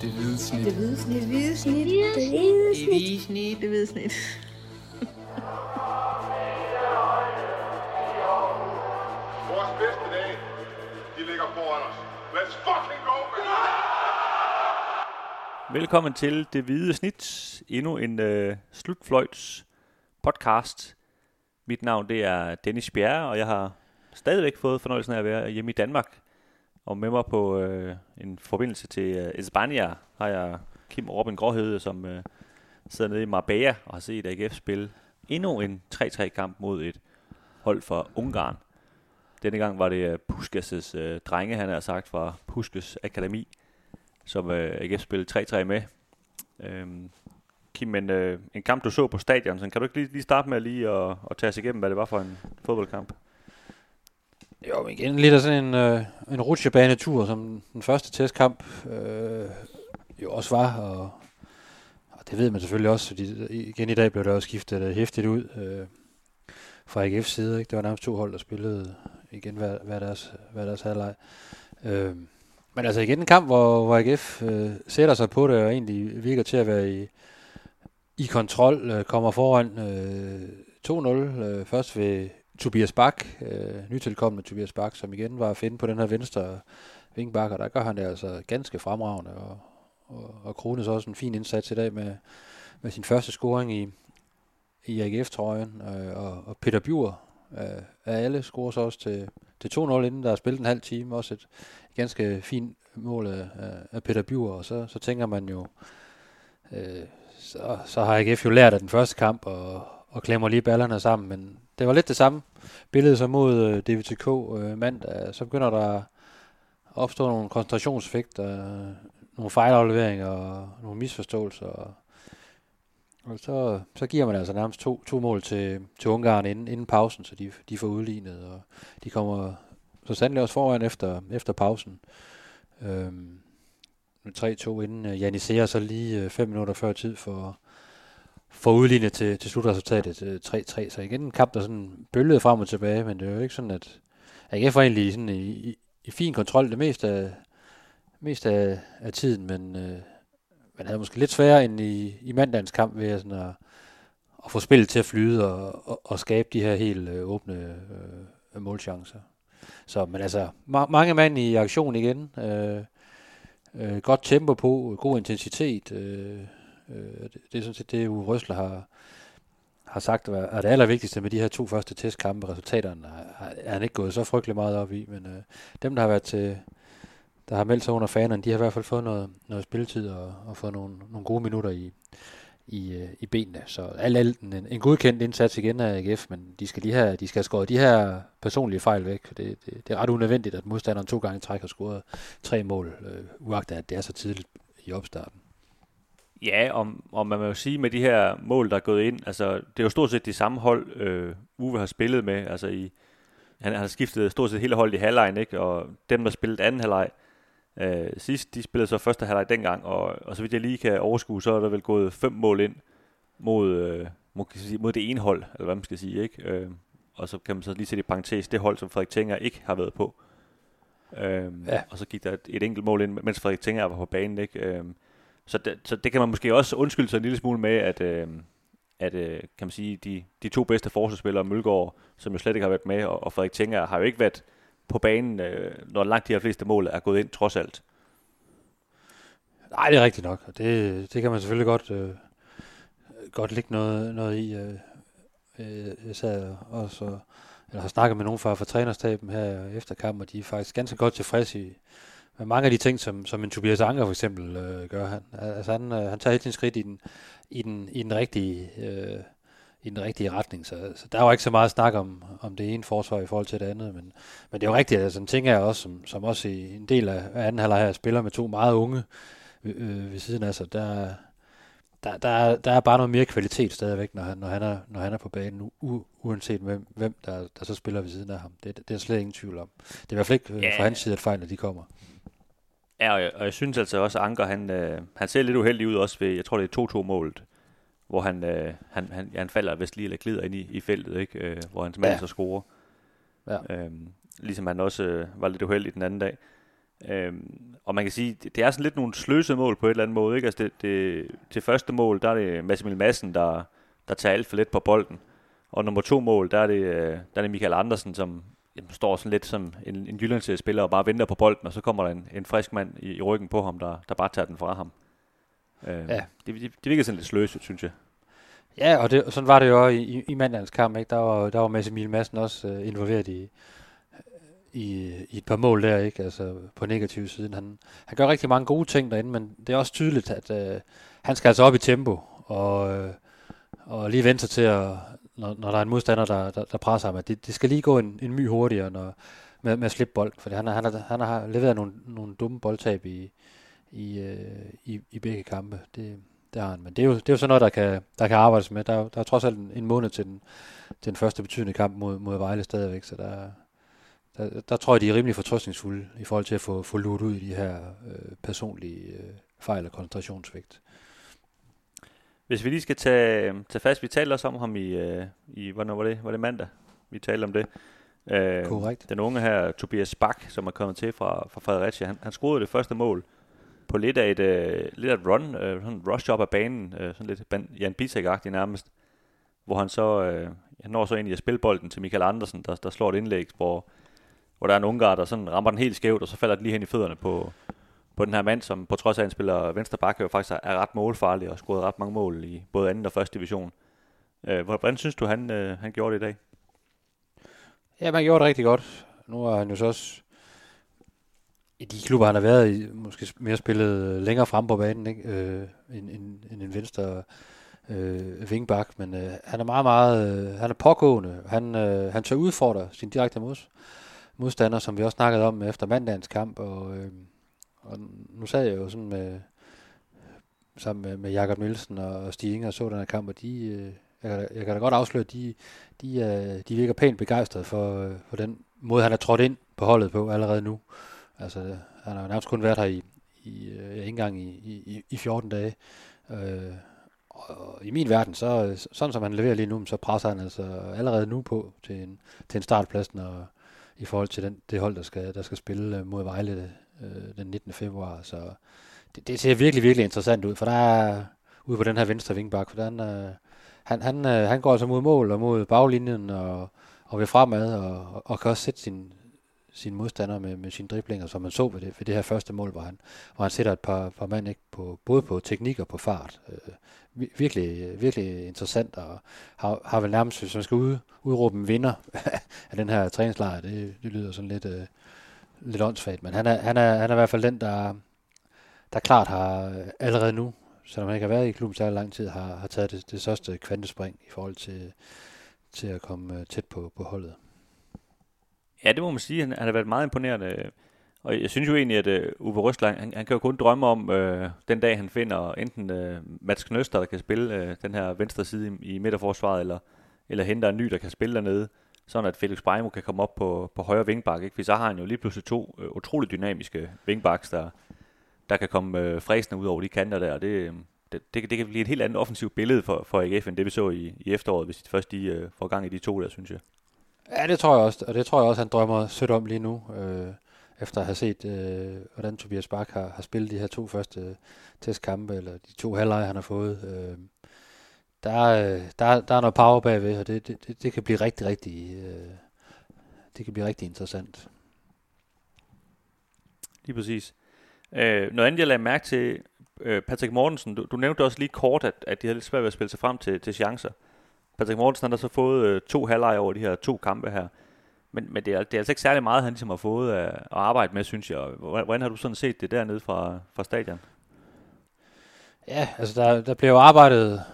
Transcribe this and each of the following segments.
Det hvide snit. Det hvide snit. Det hvide snit. Det hvide Det hvide snit. Det hvide snit. Vores bedste dage, de ligger foran os. Let's fucking go, man! Velkommen til Det Hvide Snit. Endnu en øh, slutfløjts podcast. Mit navn det er Dennis Bjerre, og jeg har stadigvæk fået fornøjelsen af at være hjemme i Danmark. Og med mig på øh, en forbindelse til øh, Espania har jeg Kim Robin Gråhede, som øh, sidder nede i Marbella og har set AGF spille endnu en 3-3 kamp mod et hold fra Ungarn. Denne gang var det øh, Puskas' øh, drenge, han har sagt, fra Puskas Akademi, som øh, AGF spillede 3-3 med. Øhm, Kim, men, øh, en kamp du så på stadion, så kan du ikke lige, lige starte med lige at, at tage os igennem, hvad det var for en fodboldkamp? Jo, men igen lidt af sådan en, øh, en rutsjebanetur, som den første testkamp øh, jo også var, og, og det ved man selvfølgelig også, fordi igen i dag blev der også skiftet øh, hæftigt ud øh, fra AGF's side. Ikke? Det var nærmest to hold, der spillede igen hver, hver deres, hver deres halvleg. Øh, men altså igen en kamp, hvor, hvor AGF øh, sætter sig på det, og egentlig virker til at være i, i kontrol, øh, kommer foran øh, 2-0, øh, først ved Tobias Bak, øh, nytilkommende Tobias Bak, som igen var at finde på den her venstre vingbak, og der gør han det altså ganske fremragende, og, og, og Krones også en fin indsats i dag med, med sin første scoring i, i AGF-trøjen, øh, og, og Peter Bjur øh, af alle scorer så også til, til 2-0, inden der er spillet en halv time, også et ganske fint mål af, af Peter Bjur, og så, så tænker man jo, øh, så, så har AGF jo lært af den første kamp, og, og klemmer lige ballerne sammen, men det var lidt det samme billede som mod øh, DVTK øh, mandag. Så begynder der at opstå nogle koncentrationseffekter, øh, nogle fejlafleveringer og nogle misforståelser. Og, og så, så giver man altså nærmest to, to mål til, til Ungarn inden, inden pausen, så de, de får udlignet, og de kommer så sandelig også foran efter, efter pausen. Øhm, 3-2 inden øh, uh, Janisera så lige øh, 5 minutter før tid for, for udlignet til, til slutresultatet øh, 3-3. Så igen en kamp, der sådan bølgede frem og tilbage, men det er jo ikke sådan, at AGF var egentlig sådan i, i, i fin kontrol det meste af, mest af, af tiden, men øh, man havde måske lidt sværere end i, i mandagens kamp ved at, sådan at, at få spillet til at flyde og, og, og skabe de her helt øh, åbne øh, målchancer. Så, men altså, ma- mange mand i aktion igen. Øh, øh, godt tempo på, god intensitet. Øh, øh, det, det er sådan set det, Uwe Røsler har, har sagt, er det allervigtigste med de her to første testkampe. Resultaterne er, er han ikke gået så frygtelig meget op i, men øh, dem, der har været til, der har meldt sig under fanerne, de har i hvert fald fået noget, noget spilletid og, og fået nogle, nogle gode minutter i, i, øh, i benene. Så alt, alt en, en godkendt indsats igen af AGF, men de skal, lige have, de skal have skåret de her personlige fejl væk. Det, det, det er ret unødvendigt, at modstanderen to gange træk har scoret tre mål, øh, uagtet at det er så tidligt i opstarten. Ja, om, om man må jo sige med de her mål, der er gået ind, altså det er jo stort set de samme hold, øh, Uwe har spillet med, altså i, han har skiftet stort set hele holdet i halvlejen, ikke? og dem, der spillet anden halvleg, Øh, sidst, de spillede så første halvleg dengang, og, og så vidt jeg lige kan overskue, så er der vel gået fem mål ind mod, øh, mod, mod det ene hold, eller hvad man skal sige, ikke? Øh, og så kan man så lige sætte i parentes det hold, som Frederik Tinger ikke har været på. Øh, ja. Og så gik der et, et enkelt mål ind, mens Frederik Tinger var på banen, ikke? Øh, så, det, så det kan man måske også undskylde sig en lille smule med, at, øh, at øh, kan man sige, de, de to bedste forsvarsspillere, Mølgaard, som jo slet ikke har været med, og, og Frederik Tinger, har jo ikke været på banen, øh, når langt de her fleste mål er gået ind, trods alt. Nej, det er rigtigt nok, og det, det kan man selvfølgelig godt, øh, godt lægge noget, noget i. Øh, øh jeg sad også, eller har snakket med nogen fra, fra trænerstaben her efter kampen, og de er faktisk ganske godt tilfredse i, med mange af de ting, som, som en Tobias Anker for eksempel øh, gør. Han, altså han, øh, han tager helt sin skridt i den, i den, i den rigtige... Øh, i den rigtige retning. Så, så der var ikke så meget snak om, om det ene forsvar i forhold til det andet. Men, men det er jo rigtigt, altså en ting er også, som, som også i en del af anden halvleg her spiller med to meget unge øh, ved siden af sig, der, der, der, er, der er bare noget mere kvalitet stadigvæk, når han, når han, er, når han er på banen, u, uanset hvem, hvem der, der så spiller ved siden af ham. Det, det er slet ingen tvivl om. Det er i hvert fald ikke øh, ja. fra hans side, at fejlene de kommer. Ja, og jeg, og jeg synes altså også, at Anker, han, øh, han ser lidt uheldig ud også ved, jeg tror det er 2-2-målet, hvor han, øh, han, han, ja, han falder vist lige eller glider ind i, i feltet, ikke? Øh, hvor hans mand ja. så scorer. Ja. Øhm, ligesom han også øh, var lidt uheldig den anden dag. Øhm, og man kan sige, det, det er sådan lidt nogle sløse mål på et eller andet måde. Ikke? Altså det, det, til første mål, der er det Massimil Madsen, der, der tager alt for lidt på bolden. Og nummer to mål, der er det, øh, der er det Michael Andersen, som jamen, står sådan lidt som en, en Jyllands-spiller og bare venter på bolden, og så kommer der en, en frisk mand i, i ryggen på ham, der, der bare tager den fra ham. Øh, ja. det, det, det virker sådan lidt sløset, synes jeg. Ja, og det, sådan var det jo i, i, i mandagens kamp. Ikke? Der var, der var Mads Emil Madsen også uh, involveret i, i, i et par mål der, ikke? Altså på negativ siden. Han, han gør rigtig mange gode ting derinde, men det er også tydeligt, at uh, han skal altså op i tempo, og, uh, og lige vente sig til, at, når, når der er en modstander, der, der, der presser ham, at det, det skal lige gå en, en my hurtigere når, med, med at slippe bold, for han, han, han, han har leveret nogle, nogle dumme boldtab i, i, øh, i, i begge kampe. Det, det har han. Men det er jo, det er jo sådan noget, der kan, der kan arbejdes med. Der, der er trods alt en, en måned til den, til den første betydende kamp mod, mod Vejle stadigvæk, så der, der, der tror jeg, de er rimelig fortrøstningsfulde i forhold til at få, få luret ud i de her øh, personlige øh, fejl og koncentrationsvægt. Hvis vi lige skal tage, tage fast, vi talte også om ham i, øh, i hvornår var det, var det mandag, vi talte om det. Øh, Korrekt. Den unge her, Tobias Bak, som er kommet til fra, fra Fredericia, han, han skruede det første mål på lidt af et, øh, lidt af et run, øh, sådan rush op af banen, øh, sådan lidt Jan Bisek-agtig nærmest, hvor han så, øh, han når så ind i at spille bolden til Michael Andersen, der, der slår et indlæg, hvor, hvor der er en ungar, der sådan rammer den helt skævt, og så falder den lige hen i fødderne på, på den her mand, som på trods af, at han spiller venstre bakke, jo faktisk er ret målfarlig og scoret ret mange mål i både anden og første division. Øh, hvordan synes du, han, øh, han gjorde det i dag? Ja, man gjorde det rigtig godt. Nu er han jo så også i de klubber, han har været i, måske mere spillet øh, længere frem på banen, ikke? Øh, end, end, end en venstre øh, vingbak, men øh, han er meget, meget, øh, han er pågående. Han, øh, han tør udfordre sin direkte mod, modstander, som vi også snakkede om efter mandagens kamp, og, øh, og nu sad jeg jo sådan med, sammen med, med Jakob Nielsen og Stig Inger og så den her kamp, og de, øh, jeg, kan da, jeg kan da godt afsløre, at de, de, øh, de virker pænt begejstrede for, øh, for den måde, han er trådt ind på holdet på allerede nu. Altså, han har jo nærmest kun været her i, i øh, ikke engang i, i, i 14 dage. Øh, og i min verden, så sådan som han leverer lige nu, så presser han altså allerede nu på til en, til en startplads, når, i forhold til den, det hold, der skal, der skal spille øh, mod Vejle øh, den 19. februar. Så det, det ser virkelig, virkelig interessant ud, for der er ude på den her venstre vingbak, for den, øh, han, han, øh, han går altså mod mål og mod baglinjen og, og vil fremad og, og kan også sætte sin, sine modstandere med, med sine driblinger, som man så ved det, ved det her første mål, hvor han, hvor han sætter et par, par mand ikke, på, både på teknik og på fart. Øh, virkelig, virkelig interessant, og har, har vel nærmest, hvis man skal ud, udråbe en vinder af den her træningslejr, det, det lyder sådan lidt, øh, lidt åndssvagt, men han er, han, er, han er i hvert fald den, der, der klart har øh, allerede nu, selvom han ikke har været i klubben så lang tid, har, har taget det, det største kvantespring i forhold til, til at komme øh, tæt på, på holdet. Ja, det må man sige. Han, han har været meget imponerende. Og jeg synes jo egentlig, at uh, Uwe Røsler, han, han kan jo kun drømme om uh, den dag, han finder enten uh, Mats Knøster, der kan spille uh, den her venstre side i, i midterforsvaret, eller, eller henter en ny, der kan spille dernede, sådan at Felix Breimo kan komme op på, på højre vingbak. Ikke? For så har han jo lige pludselig to øh, utrolig dynamiske vingbaks, der, der kan komme øh, fræsende ud over de kanter der. Øh, det, det, det, det kan blive et helt andet offensivt billede for, for AGF, end det vi så i, i efteråret, hvis de først de, øh, får gang i de to der, synes jeg. Ja, det tror jeg også, og det tror jeg også, han drømmer sødt om lige nu, øh, efter at have set, øh, hvordan Tobias Bak har, har spillet de her to første øh, testkampe, eller de to halvleje, han har fået. Øh, der, øh, der, der er noget power bagved, og det, det, det, det kan blive rigtig, rigtig, øh, det kan blive rigtig interessant. Lige præcis. Øh, noget andet, jeg lagde mærke til, øh, Patrick Mortensen, du, du nævnte også lige kort, at, at de havde lidt svært ved at spille sig frem til, til chancer. Patrick Mortensen har så fået øh, to halvleje over de her to kampe her. Men, men det, er, det er altså ikke særlig meget, han ligesom har fået at, at arbejde med, synes jeg. Hvordan, har du sådan set det dernede fra, fra stadion? Ja, altså der, der bliver jo arbejdet...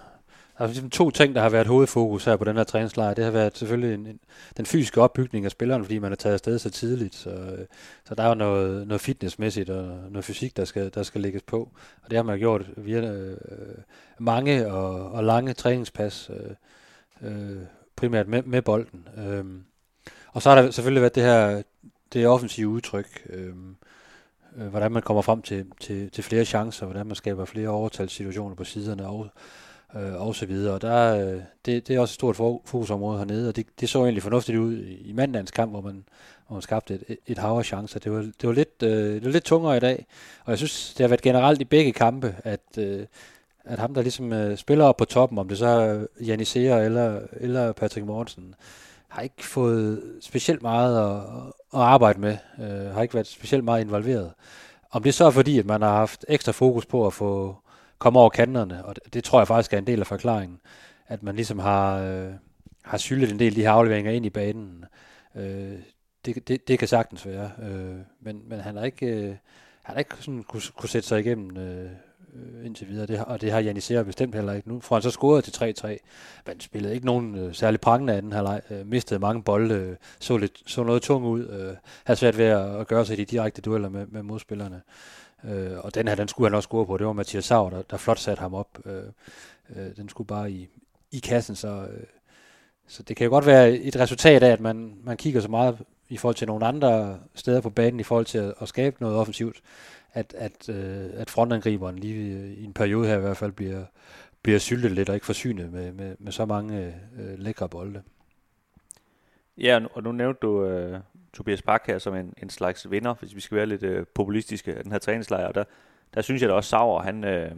Der er ligesom to ting, der har været hovedfokus her på den her træningslejr. Det har været selvfølgelig en, en, den fysiske opbygning af spilleren, fordi man er taget afsted så tidligt. Så, øh, så der er jo noget, noget fitnessmæssigt og noget fysik, der skal, der skal lægges på. Og det har man gjort via øh, mange og, og lange træningspas. Øh, øh, primært med, med bolden. Øh, og så har der selvfølgelig været det her det offensive udtryk, øh, øh, hvordan man kommer frem til, til, til flere chancer, hvordan man skaber flere overtalssituationer på siderne, og, øh, og så videre. Og der, øh, det, det er også et stort fokusområde hernede, og det, det så egentlig fornuftigt ud i mandagens kamp, hvor man, hvor man skabte et, et hav af chancer. Det var, det, var lidt, øh, det var lidt tungere i dag, og jeg synes, det har været generelt i begge kampe, at, øh, at ham, der ligesom øh, spiller op på toppen, om det så er Janisera eller, eller Patrick Mortensen, har ikke fået specielt meget at, at arbejde med, øh, har ikke været specielt meget involveret. Om det så er fordi, at man har haft ekstra fokus på at få komme over kanterne, og det, det tror jeg faktisk er en del af forklaringen, at man ligesom har, øh, har syltet en del af de her afleveringer ind i banen. Øh, det, det, det kan sagtens være, øh, men, men han har ikke, øh, han har ikke sådan kunne, kunne sætte sig igennem øh, øh, indtil videre, det, og det har Janisera bestemt heller ikke. Nu får han så scoret til 3-3, men spillede ikke nogen øh, særlig prangende af den her leg, øh, mistede mange bolde, øh, så, lidt, så noget tung ud, øh, havde svært ved at, at gøre sig i de direkte dueller med, med modspillerne. Øh, Øh, og den her, den skulle han også score på, det var Mathias Sauer, der, der flot satte ham op. Øh, øh, den skulle bare i, i kassen, så, øh, så det kan jo godt være et resultat af, at man, man kigger så meget i forhold til nogle andre steder på banen, i forhold til at, at skabe noget offensivt, at, at, øh, at frontangriberen lige i en periode her i hvert fald bliver, bliver syltet lidt og ikke forsynet med, med, med så mange øh, lækre bolde. Ja, og nu nævnte du øh, Tobias Bak her som en, en slags vinder, hvis vi skal være lidt øh, populistiske af den her træningslejr, og der, der synes jeg da også, Sauer, han, øh,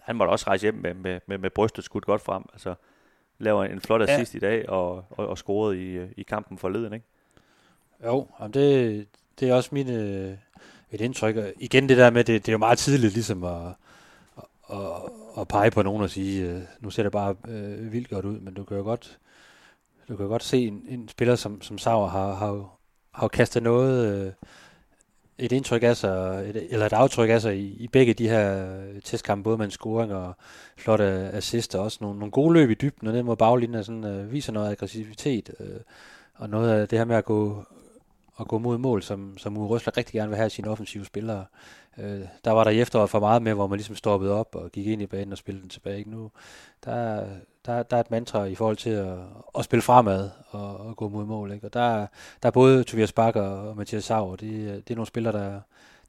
han måtte også rejse hjem med, med, med, med brystet skudt godt frem, altså laver en flot assist ja. i dag, og, og, og scorede i, øh, i kampen forleden, ikke? Jo, det, det er også mine, øh, et indtryk. Igen det der med, det, det er jo meget tidligt ligesom at, at, at pege på nogen og sige, øh, nu ser det bare øh, vildt godt ud, men du kan jo godt, du kan jo godt se en, en spiller som, som Sauer har, har, har kastet noget, øh, et indtryk af sig, et, eller et aftryk af sig i, i begge de her testkampe, både med en scoring og flotte assist, og også nogle, nogle gode løb i dybden, og den mod baglinjen sådan, øh, viser noget aggressivitet, øh, og noget af det her med at gå, at gå mod mål, som, som Uwe Røsler rigtig gerne vil have sine offensive spillere. Øh, der var der i efteråret for meget med, hvor man ligesom stoppede op og gik ind i banen og spillede den tilbage. Nu der, der, der er et mantra i forhold til at, at spille fremad og, og gå mod mål. Ikke? Og der, der er både Tobias Bakker og Mathias Sauer, det, det er nogle spillere, der,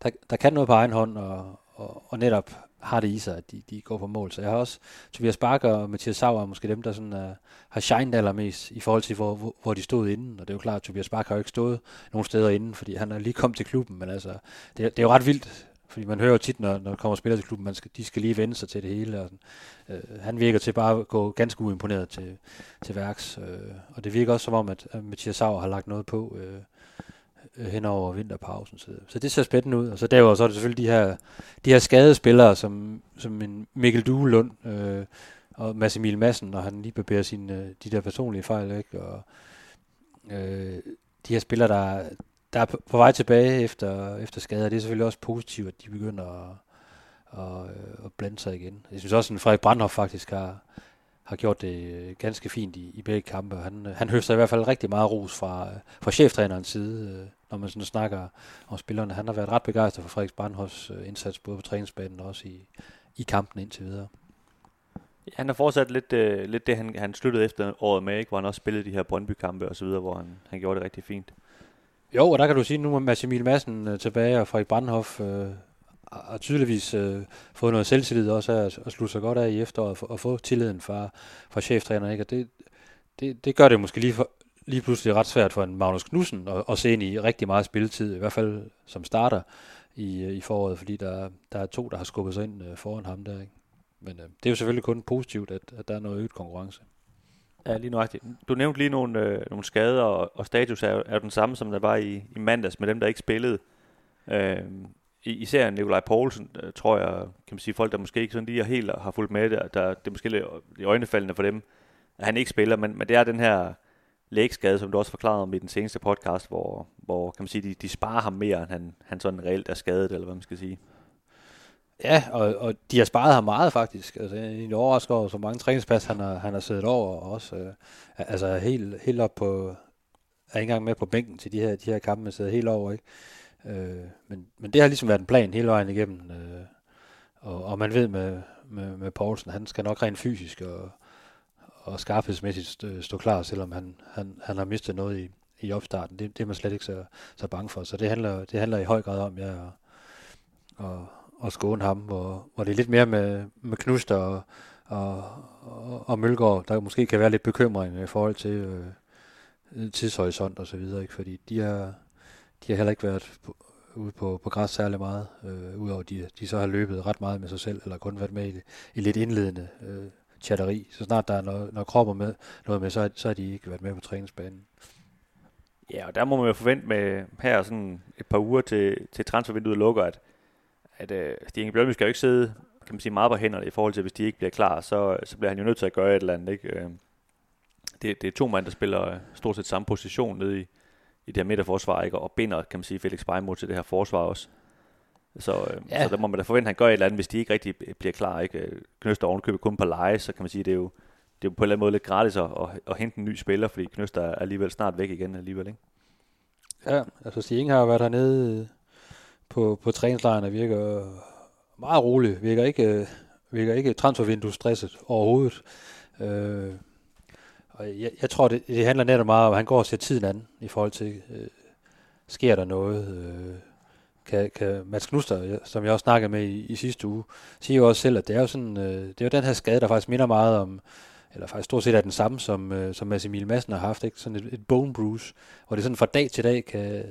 der, der kan noget på egen hånd og, og, og netop har det i sig, at de, de går på mål. Så jeg har også Tobias Bakker og Mathias Sauer, måske dem, der sådan, uh, har shined allermest i forhold til, hvor, hvor, hvor de stod inden. Og det er jo klart, at Tobias Bakker har jo ikke stået nogen steder inden, fordi han er lige kommet til klubben. Men altså, det, det er jo ret vildt, fordi man hører jo tit, når, når der kommer spillere til klubben, man skal, de skal lige vende sig til det hele. Og sådan. Han virker til bare at gå ganske uimponeret til, til værks. Øh, og det virker også som om, at, at Mathias Sauer har lagt noget på. Øh, hen over vinterpausen. Så, så det ser spændende ud. Og så derudover så er det selvfølgelig de her, de her skadede spillere, som, som en Mikkel Duelund øh, og Mads Emil Madsen, når han lige barberer sine, øh, de der personlige fejl. Ikke? Og, øh, de her spillere, der, der er på vej tilbage efter, efter skader, det er selvfølgelig også positivt, at de begynder at, at, øh, at blande sig igen. Jeg synes også, at Frederik Brandhoff faktisk har, har gjort det øh, ganske fint i, i begge kampe. Han, øh, han høster i hvert fald rigtig meget ros fra, fra cheftrænerens side, når man sådan snakker om spillerne. Han har været ret begejstret for Frederik Brandhoffs indsats, både på træningsbanen og også i, i kampen indtil videre. Ja, han har fortsat lidt, øh, lidt det, han, han sluttede efter året med, ikke? hvor han også spillede de her Brøndby-kampe og så videre, hvor han, han gjorde det rigtig fint. Jo, og der kan du sige, nu er Mads Emil Madsen øh, tilbage, og Frederik Brandhoff øh, har tydeligvis øh, fået noget selvtillid også af at, at slutte sig godt af i efteråret og, og få tilliden fra, fra cheftræneren. Ikke? Og det, det, det gør det måske lige, for, lige pludselig ret svært for en Magnus Knudsen at, at se ind i rigtig meget spilletid, i hvert fald som starter i, øh, i foråret, fordi der, der er to, der har skubbet sig ind øh, foran ham der. Ikke? Men øh, det er jo selvfølgelig kun positivt, at, at der er noget øget konkurrence. Ja, lige nøjagtigt. Du nævnte lige nogle, øh, nogle skader, og, og status er, er den samme, som der var i, i mandags med dem, der ikke spillede. Øh, især Nikolaj Poulsen, øh, tror jeg, kan man sige, folk, der måske ikke sådan lige helt har fulgt med, der, der det er måske lidt i øjnefaldende for dem, at han ikke spiller, men, men det er den her lægskade, som du også forklarede om i den seneste podcast, hvor, hvor kan man sige, de, de sparer ham mere, end han, han sådan reelt er skadet, eller hvad man skal sige. Ja, og, og de har sparet ham meget faktisk. Altså, en overrasker over, så mange træningspas han har, han har siddet over, og også øh, altså helt, helt op på, er ikke engang med på bænken til de her, de her kampe, man sidder helt over, ikke? Øh, men, men det har ligesom været en plan hele vejen igennem. Øh, og, og man ved med, med, med Poulsen, han skal nok rent fysisk og, og skarphedsmæssigt stå, stå klar, selvom han, han, han har mistet noget i, i opstarten. Det, det er man slet ikke så, så bange for. Så det handler, det handler i høj grad om, ja, og, og at skåne ham, hvor, hvor det er lidt mere med, med knust og, og, og, og Mølgaard, der måske kan være lidt bekymring i forhold til øh, tidshorisont og så videre, ikke? fordi de har, de har heller ikke været på, ude på, på græs særlig meget, øh, udover de, de så har løbet ret meget med sig selv, eller kun været med i, i lidt indledende øh, chatteri. Så snart der er noget, noget kropper med, noget med, så, så har de ikke været med på træningsbanen. Ja, og der må man jo forvente med her sådan et par uger til, til transfervinduet lukker, at, at uh, Stig Bjørnby skal jo ikke sidde kan man sige, meget på hænderne i forhold til, hvis de ikke bliver klar, så, så bliver han jo nødt til at gøre et eller andet. Ikke? Øh, det, det er to mand, der spiller øh, stort set samme position nede i, i det her midterforsvar, ikke? og binder, kan man sige, Felix Beimod til det her forsvar også. Så, øh, ja. så der må man da forvente, at han gør et eller andet, hvis de ikke rigtig bliver klar. Ikke? Knøster ovenkøbet kun på leje, så kan man sige, det er jo, det er jo på en eller anden måde lidt gratis at, at, at hente en ny spiller, fordi Knøster er alligevel snart væk igen alligevel. Ikke? Ja, altså Stig har været hernede på, på træningslejren virker meget rolig, virker ikke, øh, virker ikke transfervindue stresset overhovedet. Øh, og jeg, jeg tror, det, det handler netop meget om, at han går og ser tiden an i forhold til, øh, sker der noget? Øh, kan, kan Mads Knuster, som jeg også snakkede med i, i sidste uge, siger jo også selv, at det er jo sådan, øh, det er jo den her skade, der faktisk minder meget om, eller faktisk stort set er den samme, som, øh, som Mads Emil Madsen har haft, ikke? sådan et, et bone bruise, hvor det sådan fra dag til dag kan,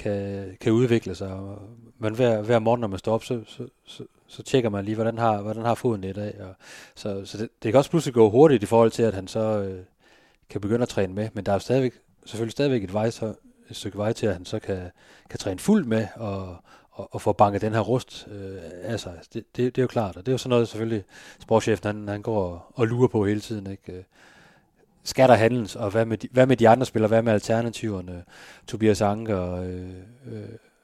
kan, kan udvikle sig. Men hver, hver morgen, når man står op, så, så, så, så tjekker man lige, hvordan har, hvordan har foden det i dag. Og, så så det, det kan også pludselig gå hurtigt i forhold til, at han så øh, kan begynde at træne med. Men der er jo stadigvæk, selvfølgelig stadigvæk et, vej, så, et stykke vej til, at han så kan, kan træne fuldt med og, og, og få banket den her rust øh, af sig. Det, det, det er jo klart, og det er jo sådan noget, selvfølgelig sportschefen han, han går og, og lurer på hele tiden. Ikke? Øh, skal der handles, og hvad med, de, hvad med de andre spillere, hvad med alternativerne, Tobias Anker, øh, øh,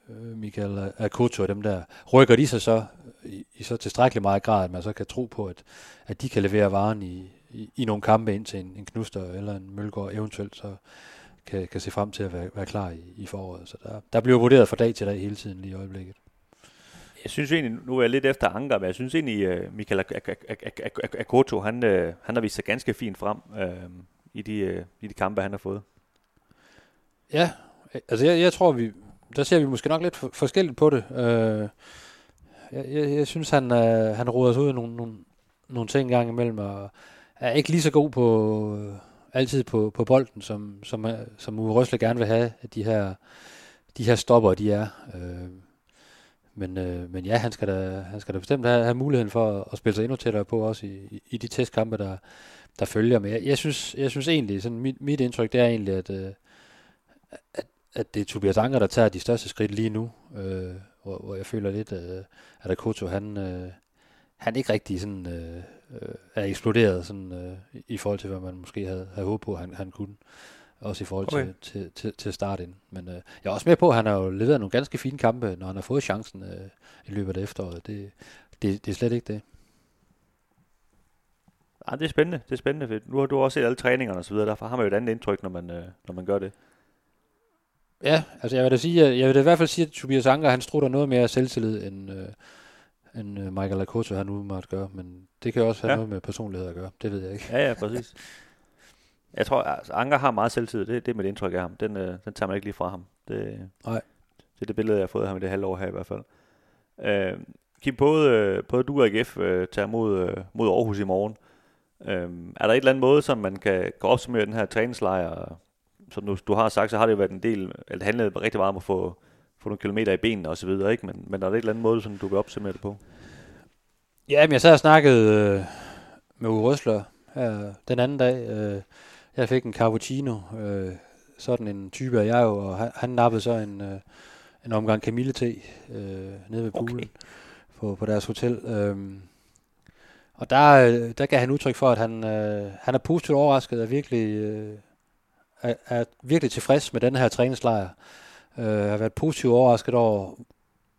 øh, Michael Akoto og dem der, rykker de sig så i, i så tilstrækkelig meget grad, at man så kan tro på, at, at de kan levere varen i, i, i nogle kampe ind til en, en Knuster eller en Mølgaard eventuelt, så kan, kan se frem til at være, være klar i, i foråret. Så der, der bliver vurderet fra dag til dag hele tiden lige i øjeblikket. Jeg synes egentlig, nu er jeg lidt efter Anker, men jeg synes egentlig, uh, Michael Akoto, han, han har vist sig ganske fint frem øh, i, de, i de kampe, han har fået. Ja, altså jeg, jeg tror, vi, der ser vi måske nok lidt forskelligt på det. Uh, jeg, jeg, jeg synes, han, han roder sig ud af nogle, nogle, nogle ting gang imellem, og er ikke lige så god på altid på, på bolden, som, som, som Uwe Røsle gerne vil have, at de her, de her stopper, de er. Øh, men, øh, men ja, han skal da, han skal da bestemt have, have muligheden for at, at spille sig endnu tættere på, også i, i, i de testkampe, der, der følger. Men jeg, jeg, synes, jeg synes egentlig, sådan mit, mit indtryk, det er egentlig, at, øh, at, at det er Tobias Anker, der tager de største skridt lige nu, øh, hvor, hvor jeg føler lidt, øh, at Akoto, han, øh, han ikke rigtig sådan, øh, øh, er eksploderet sådan, øh, i forhold til, hvad man måske havde, havde håbet på, han, han kunne også i forhold okay. til, til, til, til start ind. Men øh, jeg er også med på, at han har jo leveret nogle ganske fine kampe, når han har fået chancen øh, i løbet af efteråret. Det, det, det er slet ikke det. Ja, det er spændende. Det er spændende. For nu har du også set alle træningerne og så videre. Derfor har man jo et andet indtryk, når man, øh, når man gør det. Ja, altså jeg vil da sige, jeg vil da i hvert fald sige, at Tobias Anker, han strutter noget mere selvtillid, end, øh, end øh, Michael Lakoto, han nu måtte gøre. Men det kan også have ja. noget med personlighed at gøre. Det ved jeg ikke. Ja, ja, præcis. Jeg tror, altså, Anker har meget selvtid. Det, det er mit indtryk af ham. Den, øh, den tager man ikke lige fra ham. Det, Nej. Det er det billede, jeg har fået af ham i det halve år her i hvert fald. Øh, Kim, både, øh, både du og AGF øh, tager mod, øh, mod Aarhus i morgen. Øh, er der et eller andet måde, som man kan, kan opsummere den her træningslejr? Som du, du har sagt, så har det jo været en del, eller det handlede rigtig meget om at få, få nogle kilometer i benene og så videre, ikke? Men, men er der et eller andet måde, som du vil opsummere det på? Ja, men jeg sad og snakkede øh, med Uwe Røsler her den anden dag, øh, jeg fik en cappuccino, øh, sådan en type af jeg jo, og han, han nappede så en, øh, en omgang kamillete øh, nede ved poolen okay. på, på deres hotel. Øh, og der, øh, der gav han udtryk for, at han, øh, han er positivt overrasket og virkelig, øh, er, er virkelig tilfreds med den her træningslejr. Øh, har været positivt overrasket over,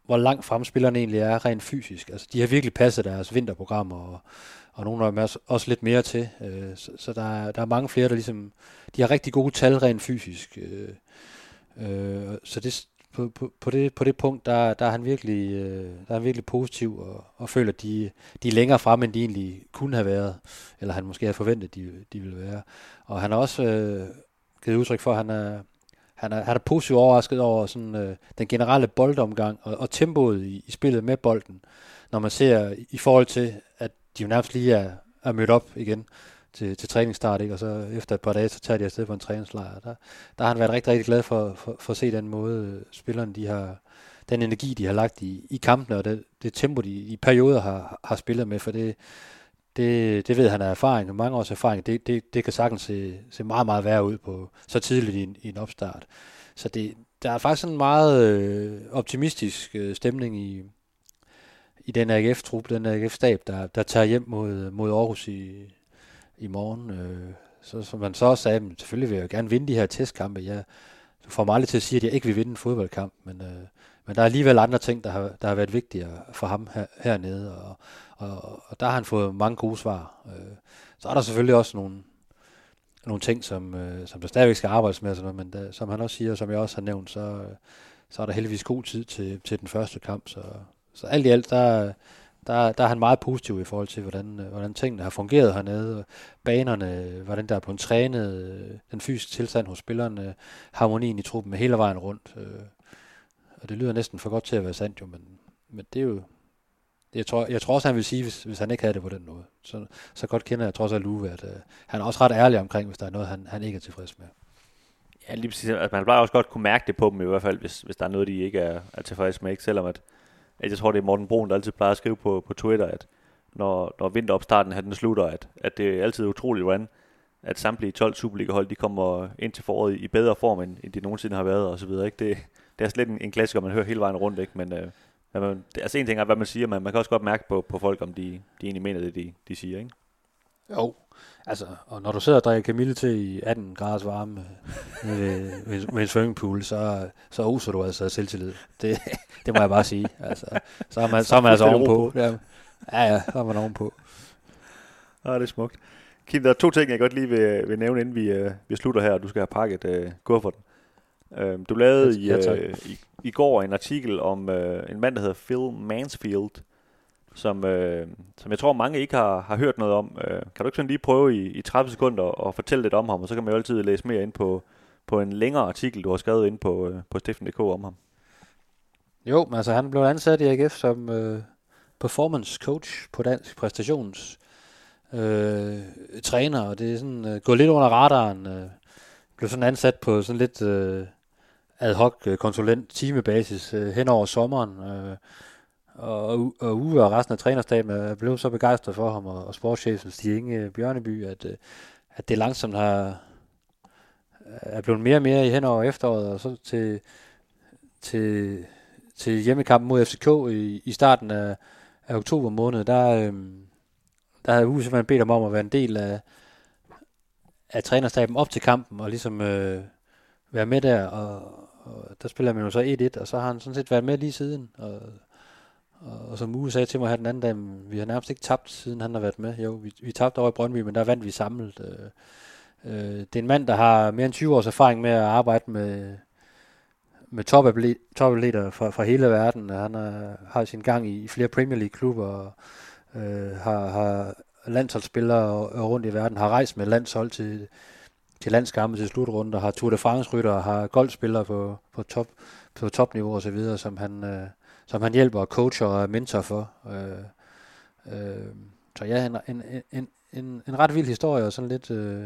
hvor langt frem spillerne egentlig er rent fysisk. Altså, de har virkelig passet deres vinterprogram og, og nogle af dem er også lidt mere til. Øh, så så der, er, der er mange flere, der ligesom, de har rigtig gode tal rent fysisk. Øh, øh, så det, på, på, på, det, på det punkt, der, der, er han virkelig, øh, der er han virkelig positiv og, og føler, at de, de er længere frem, end de egentlig kunne have været, eller han måske havde forventet, de, de ville være. Og han har også øh, givet udtryk for, at han er, han er, han er positivt overrasket over sådan, øh, den generelle boldomgang og, og tempoet i, i spillet med bolden, når man ser i forhold til, at de jo nærmest lige er, er mødt op igen til, til træningsstart, ikke? og så efter et par dage, så tager de afsted på en træningslejr. Der, der har han været rigtig, rigtig glad for, for, for at se den måde, øh, spillerne de har, den energi, de har lagt i, i kampene, og det, det tempo, de i perioder har, har spillet med, for det, det, det ved han af erfaring, mange års erfaring, det, det, det kan sagtens se, se meget, meget værre ud på så tidligt i en, i en opstart. Så det, der er faktisk en meget øh, optimistisk øh, stemning i, i den AGF-trup, den AGF-stab, der, der tager hjem mod, mod Aarhus i, i morgen. Øh, så som man så også sagde, men selvfølgelig vil jeg jo gerne vinde de her testkampe. Jeg får mig aldrig til at sige, at jeg ikke vil vinde en fodboldkamp, men, øh, men der er alligevel andre ting, der har, der har været vigtigere for ham her, hernede, og, og, og der har han fået mange gode svar. Øh, så er der selvfølgelig også nogle, nogle ting, som, øh, som der stadigvæk skal arbejdes med, sådan noget, men da, som han også siger, og som jeg også har nævnt, så, så er der heldigvis god tid til, til den første kamp. Så, så alt i alt, der, der, der er han meget positiv i forhold til, hvordan, øh, hvordan tingene har fungeret hernede. Banerne, øh, hvordan der er blevet trænet, øh, den fysiske tilstand hos spillerne, harmonien i truppen hele vejen rundt. Og det lyder næsten for godt til at være sandt jo, men, men det er jo, jeg tror, jeg tror også, han vil sige, hvis, hvis han ikke havde det på den måde. Så, så godt kender jeg trods alt Uwe, at øh, han er også ret ærlig omkring, hvis der er noget, han, han ikke er tilfreds med. Ja, lige præcis. Altså, man plejer også godt kunne mærke det på dem i hvert fald, hvis, hvis der er noget, de ikke er, er tilfredse med. Ikke? Selvom at, at jeg tror, det er Morten Brun, der altid plejer at skrive på, på Twitter, at når, når vinteropstarten her, den slutter, at, at det er altid utroligt, hvordan at samtlige 12 Superliga-hold, de kommer ind til foråret i bedre form, end, end de nogensinde har været, og så videre. Ikke? Det, det er slet en, en klassiker, man hører hele vejen rundt, ikke? men øh, man, altså en ting er, hvad man siger, men man kan også godt mærke på, på folk, om de, de egentlig mener det, de, de siger. Ikke? Jo, altså, og når du sidder og drikker Camille til i 18 graders varme med, med, med en swimmingpool, så, så oser du altså selvtillid. Det, det må jeg bare sige. Altså, så er man, så er man altså ovenpå. Ja, ja, så er man ovenpå. Ja, det er smukt. Kim, der er to ting, jeg godt lige vil, vil nævne, inden vi, uh, vi slutter her, og du skal have pakket uh, kufferten. Uh, du lavede ja, i, uh, i, i går en artikel om uh, en mand, der hedder Phil Mansfield, som, øh, som jeg tror mange ikke har, har hørt noget om. Øh, kan du ikke sådan lige prøve i, i 30 sekunder at fortælle lidt om ham, og så kan man jo altid læse mere ind på, på en længere artikel, du har skrevet ind på, øh, på Steffen.dk om ham. Jo, men altså han blev ansat i AGF som øh, performance coach på dansk præstations øh, træner, og det er sådan øh, gået lidt under radaren. Øh, blev sådan ansat på sådan lidt øh, ad hoc øh, konsulent timebasis øh, hen over sommeren. Øh, og, og Uwe og resten af trænerstaben er blevet så begejstret for ham, og, og sportschefen Stig Inge Bjørneby, at, øh, at det langsomt har er blevet mere og mere i hen over efteråret, og så til, til, til hjemmekampen mod FCK i, i starten af, af oktober måned, der, øh, der havde Uwe simpelthen bedt ham om at være en del af, af trænerstaben op til kampen, og ligesom øh, være med der, og, og der spiller man jo så 1-1, og så har han sådan set været med lige siden, og, og, og som Uge sagde til mig her den anden dag, vi har nærmest ikke tabt, siden han har været med. Jo, vi, vi tabte over i Brøndby, men der vandt vi samlet. Øh, øh, det er en mand, der har mere end 20 års erfaring med at arbejde med, med topatleter fra, fra hele verden. Han er, har sin gang i flere Premier League-klubber, og øh, har, har landsholdsspillere rundt i verden, har rejst med landshold til, til landskampe til slutrunder, har Tour de France-rytter, har golfspillere på, på, top, på topniveau og så videre, som han, øh, som han hjælper og coacher og mentor for. Øh, øh, så ja, en, en, en, en, en ret vild historie, og sådan lidt... Øh,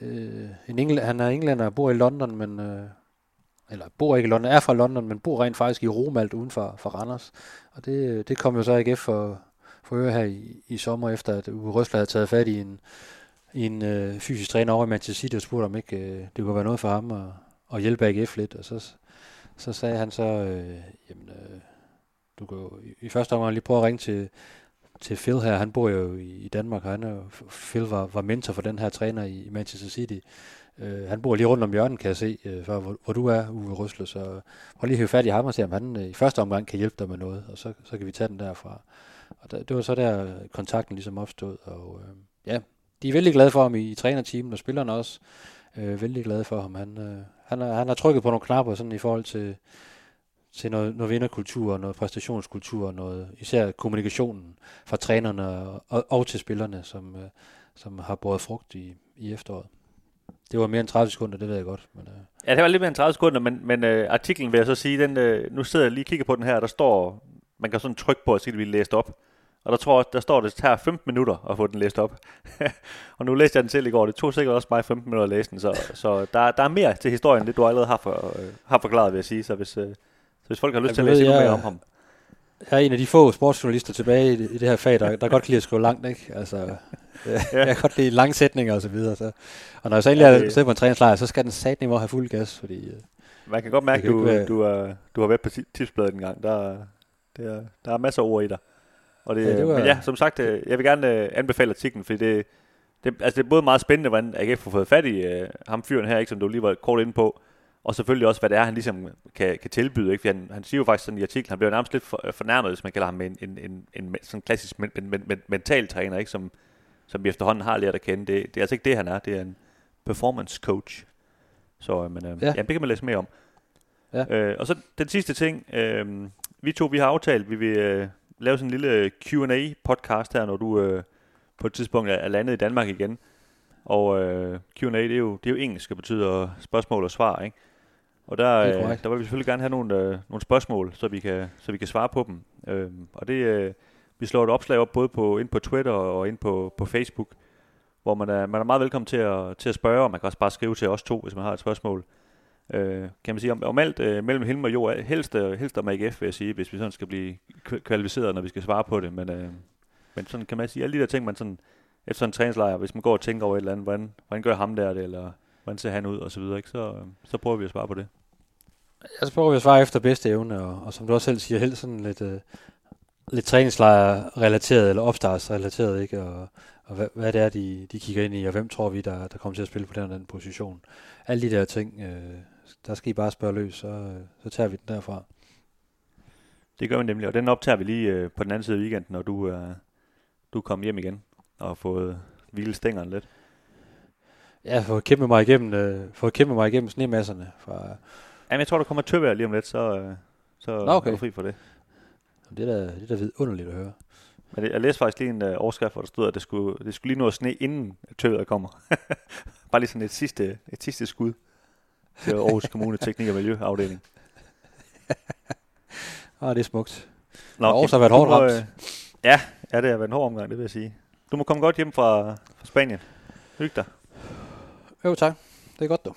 øh, en Engl- han er englænder og bor i London, men... Øh, eller bor ikke i London, er fra London, men bor rent faktisk i Romalt uden for, for Randers. Og det, øh, det kom jo så ikke for, for øre her i, i sommer, efter at Uwe Røsler havde taget fat i en, i en øh, fysisk træner over i Manchester City og spurgte, om ikke øh, det kunne være noget for ham at, at hjælpe AGF lidt. Og så, så sagde han så, øh, jamen, øh, du kan jo i, i første omgang lige prøve at ringe til, til Phil her. Han bor jo i, Danmark, og han er, Phil var, var mentor for den her træner i, i Manchester City. Øh, han bor lige rundt om hjørnet, kan jeg se, øh, for, hvor, hvor du er, Uwe Røsler. Så prøv lige at hive fat i ham og se, om han øh, i første omgang kan hjælpe dig med noget, og så, så kan vi tage den derfra. Og der, det var så der kontakten ligesom opstod, og øh, ja, de er vældig glade for ham i, i trænerteamet, og spillerne også øh, vældig glade for ham. Han, øh, han, har, han har trykket på nogle knapper sådan i forhold til, til noget, noget vinderkultur, noget præstationskultur, noget, især kommunikationen fra trænerne og, og, til spillerne, som, øh, som har båret frugt i, i efteråret. Det var mere end 30 sekunder, det ved jeg godt. Men, øh. Ja, det var lidt mere end 30 sekunder, men, men øh, artiklen vil jeg så sige, den, øh, nu sidder jeg lige og kigger på den her, der står, man kan sådan trykke på, at det bliver læst op. Og der tror jeg, der står, at det tager 15 minutter at få den læst op. og nu læste jeg den selv i går. Det tog sikkert også mig 15 minutter at læse den. Så, så der, der er mere til historien, end det du allerede har, for, øh, har forklaret, vil jeg sige. Så hvis, øh, så hvis folk har lyst til at læse endnu mere om ham. Jeg er en af de få sportsjournalister tilbage i det, i det her fag, der, der godt kan lide at skrive langt, ikke? Altså, ja. jeg kan godt lide lange sætninger og så videre. Så. Og når jeg så egentlig ja, det... er på en træningslejr, så skal den sat niveau have fuld gas, fordi... Øh, Man kan godt mærke, at du, være... du, er, du har været på tipsbladet en gang. Der, det er, der er masser af ord i dig. Og det, ja, det var... Men ja, som sagt, øh, jeg vil gerne øh, anbefale artiklen, fordi det, det, altså det er både meget spændende, hvordan AGF har fået fat i uh, ham fyren her, ikke, som du lige var kort inde på, og selvfølgelig også, hvad det er, han ligesom kan, kan tilbyde. Ikke? Fordi han, han siger jo faktisk sådan i artiklen, han bliver nærmest lidt for, fornærmet, hvis man kalder ham en, en, en, en sådan klassisk men, men, men, mental træner, ikke? Som, som vi efterhånden har lært at kende. Det, det er altså ikke det, han er. Det er en performance coach. Så men, øh, ja. ja, det kan man læse mere om. Ja. Øh, og så den sidste ting. Øh, vi to, vi har aftalt, vi vil øh, lave sådan en lille Q&A podcast her, når du øh, på et tidspunkt er landet i Danmark igen. Og øh, Q&A, det er, jo, det er jo engelsk, det betyder spørgsmål og svar, ikke? Og der, øh, der vil vi selvfølgelig gerne have nogle, øh, nogle spørgsmål, så vi kan, så vi kan svare på dem. Øh, og det, øh, vi slår et opslag op både på, ind på Twitter og ind på, på Facebook, hvor man er, man er meget velkommen til at, til at spørge, og man kan også bare skrive til os to, hvis man har et spørgsmål. Øh, kan man sige, om, om alt øh, mellem himmel og jord, helst, øh, helst om AGF, vil jeg sige, hvis vi sådan skal blive kvalificeret, når vi skal svare på det. Men, øh, men sådan kan man sige, alle de der ting, man sådan, efter en træningslejr, hvis man går og tænker over et eller andet, hvordan, hvordan gør ham der det, eller hvordan ser han ud, og så videre, ikke? Så, øh, så prøver vi at svare på det. Ja, så prøver vi at svare efter bedste evne, og, og som du også selv siger, helt sådan lidt, øh, lidt træningslejr-relateret, eller opstartsrelateret, ikke? Og, og hvad, hvad det er, de, de kigger ind i, og hvem tror vi, der, der kommer til at spille på den og den position. Alle de der ting, øh, der skal I bare spørge løs, så, så tager vi den derfra. Det gør vi nemlig, og den optager vi lige uh, på den anden side af weekenden, når du, uh, du kommer hjem igen og har fået hvilet stængerne lidt. Ja, for at kæmpe mig igennem, øh, for at kæmpe mig igennem snemasserne. Fra, Jamen, jeg tror, der kommer tøvær lige om lidt, så, øh, så okay. er du fri for det. Det er da, det er da underligt at høre. Men jeg læste faktisk lige en uh, overskrift, hvor der stod, at det skulle, det skulle lige nå at sne, inden tøværet kommer. Bare lige sådan et sidste, et sidste skud til Aarhus Kommune Teknik- og Miljøafdeling. ah, det er smukt. Nå, Aarhus har været hårdt ramt. Øh, ja, ja, det har været en hård omgang, det vil jeg sige. Du må komme godt hjem fra, fra Spanien. Hyg dig. Jo, tak. Det er godt, du.